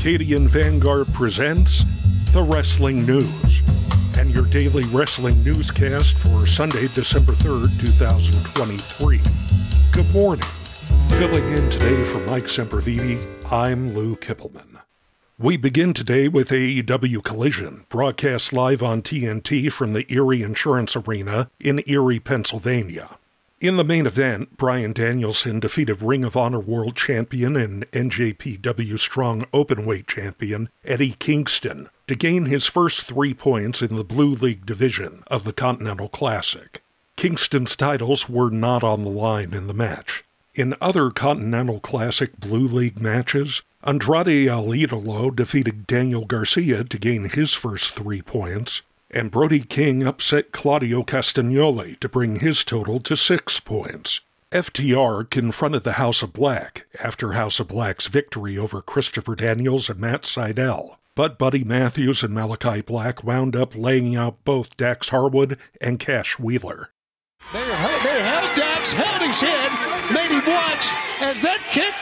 Arcadian Vanguard presents The Wrestling News and your daily wrestling newscast for Sunday, December 3rd, 2023. Good morning. Filling in today for Mike Sempervive, I'm Lou Kipilman. We begin today with AEW Collision, broadcast live on TNT from the Erie Insurance Arena in Erie, Pennsylvania. In the main event, Bryan Danielson defeated Ring of Honor World Champion and NJPW Strong Openweight Champion Eddie Kingston to gain his first three points in the Blue League division of the Continental Classic. Kingston's titles were not on the line in the match. In other Continental Classic Blue League matches, Andrade El defeated Daniel Garcia to gain his first three points, and Brody King upset Claudio Castagnoli to bring his total to six points. FTR confronted the House of Black after House of Black's victory over Christopher Daniels and Matt Sydal. But Buddy Matthews and Malachi Black wound up laying out both Dax Harwood and Cash Wheeler. They, they held Dax, held his head, made him watch as that kick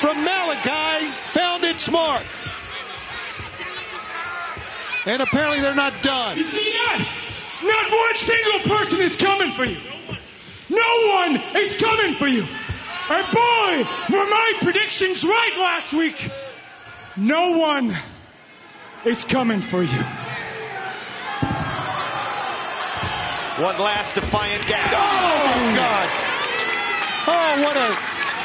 from Malachi found its mark. And apparently they're not done. You see that? Not one single person is coming for you. No one is coming for you. And boy, were my predictions right last week. No one is coming for you. One last defiant gap. Oh, my God. Oh, what a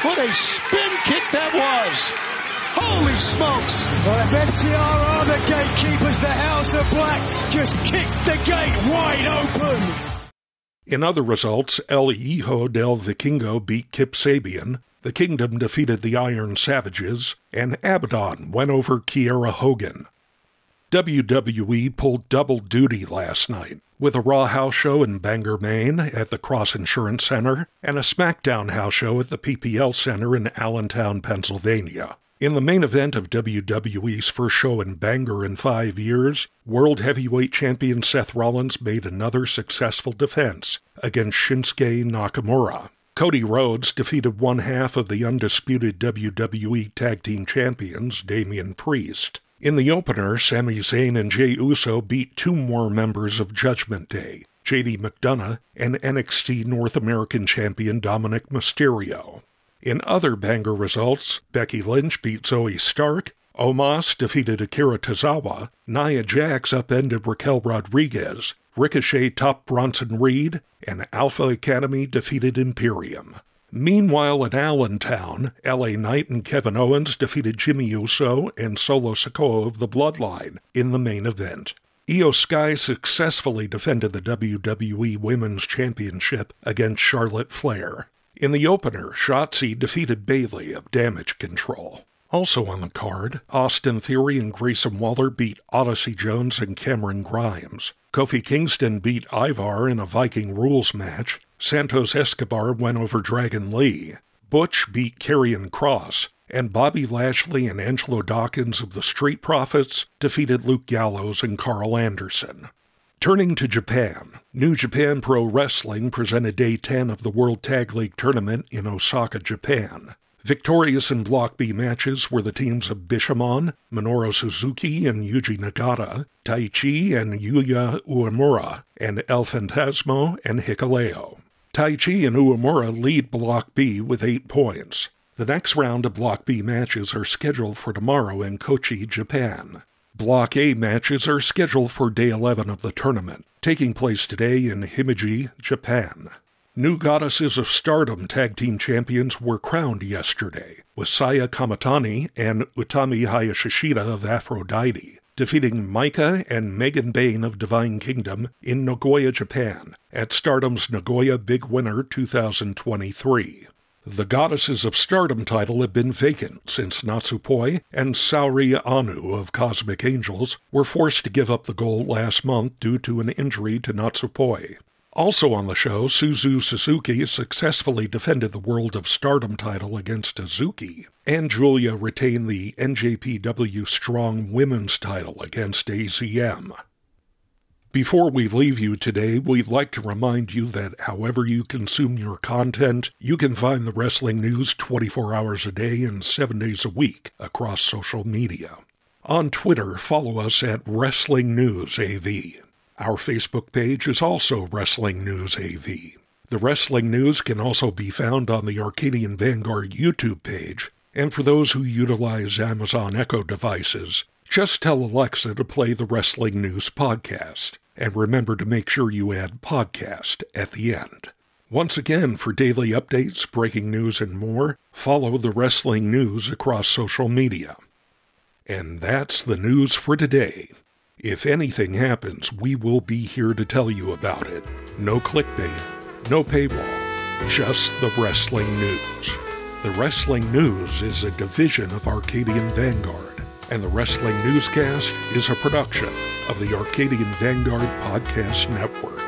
what a spin kick that was. Holy smokes! Well, if FTR are the gatekeepers, the House of Black just kicked the gate wide open. In other results, El Hijo del Vikingo beat Kip Sabian, the Kingdom defeated the Iron Savages, and Abaddon went over Kiera Hogan. WWE pulled double duty last night with a Raw house show in Bangor, Maine at the Cross Insurance Center and a SmackDown house show at the PPL Center in Allentown, Pennsylvania. In the main event of WWE's first show in Bangor in five years, World Heavyweight Champion Seth Rollins made another successful defense against Shinsuke Nakamura. Cody Rhodes defeated one half of the undisputed WWE Tag Team Champions, Damian Priest. In the opener, Sami Zayn and Jey Uso beat two more members of Judgment Day, JD McDonagh and NXT North American Champion Dominik Mysterio. In other Bangor results, Becky Lynch beat Zoey Stark, Omos defeated Akira Tozawa, Nia Jax upended Raquel Rodriguez, Ricochet topped Bronson Reed, and Alpha Academy defeated Imperium. Meanwhile, in Allentown, LA Knight and Kevin Owens defeated Jimmy Uso and Solo Sikoa of the Bloodline in the main event. Iyo Sky successfully defended the WWE Women's Championship against Charlotte Flair. In the opener, Shotzi defeated Bayley of Damage Control. Also on the card, Austin Theory and Grayson Waller beat Odyssey Jones and Cameron Grimes. Kofi Kingston beat Ivar in a Viking rules match. Santos Escobar went over Dragon Lee. Butch beat Karrion Kross. And Bobby Lashley and Angelo Dawkins of the Street Profits defeated Luke Gallows and Karl Anderson. Turning to Japan, New Japan Pro Wrestling presented Day 10 of the World Tag League Tournament in Osaka, Japan. Victorious in Block B matches were the teams of Bishamon, Minoru Suzuki and Yuji Nagata, Taichi and Yuya Uemura, and El Phantasmo and Hikuleo. Taichi and Uemura lead Block B with eight points. The next round of Block B matches are scheduled for tomorrow in Kochi, Japan. Block A matches are scheduled for day 11 of the tournament, taking place today in Himeji, Japan. New Goddesses of Stardom Tag Team Champions were crowned yesterday, with Saya Kamitani and Utami Hayashishita of Aphrodite defeating Maika and Megan Bayne of Divine Kingdom in Nagoya, Japan, at Stardom's Nagoya Big Winner 2023. The Goddesses of Stardom title had been vacant since Natsupoi and Saori Anou of Cosmic Angels were forced to give up the goal last month due to an injury to Natsupoi. Also on the show, Suzu Suzuki successfully defended the World of Stardom title against Azuki, and Julia retained the NJPW Strong Women's title against AZM. Before we leave you today, we'd like to remind you that however you consume your content, you can find the wrestling news 24 hours a day and 7 days a week across social media. On Twitter, follow us at Wrestling News AV. Our Facebook page is also Wrestling News AV. The wrestling news can also be found on the Arcadian Vanguard YouTube page, and for those who utilize Amazon Echo devices, just tell Alexa to play the Wrestling News podcast. And remember to make sure you add podcast at the end. Once again, for daily updates, breaking news, and more, follow the wrestling news across social media. And that's the news for today. If anything happens, we will be here to tell you about it. No clickbait, no paywall, just the wrestling news. The Wrestling News is a division of Arcadian Vanguard and the Wrestling Newscast is a production of the Arcadian Vanguard Podcast Network.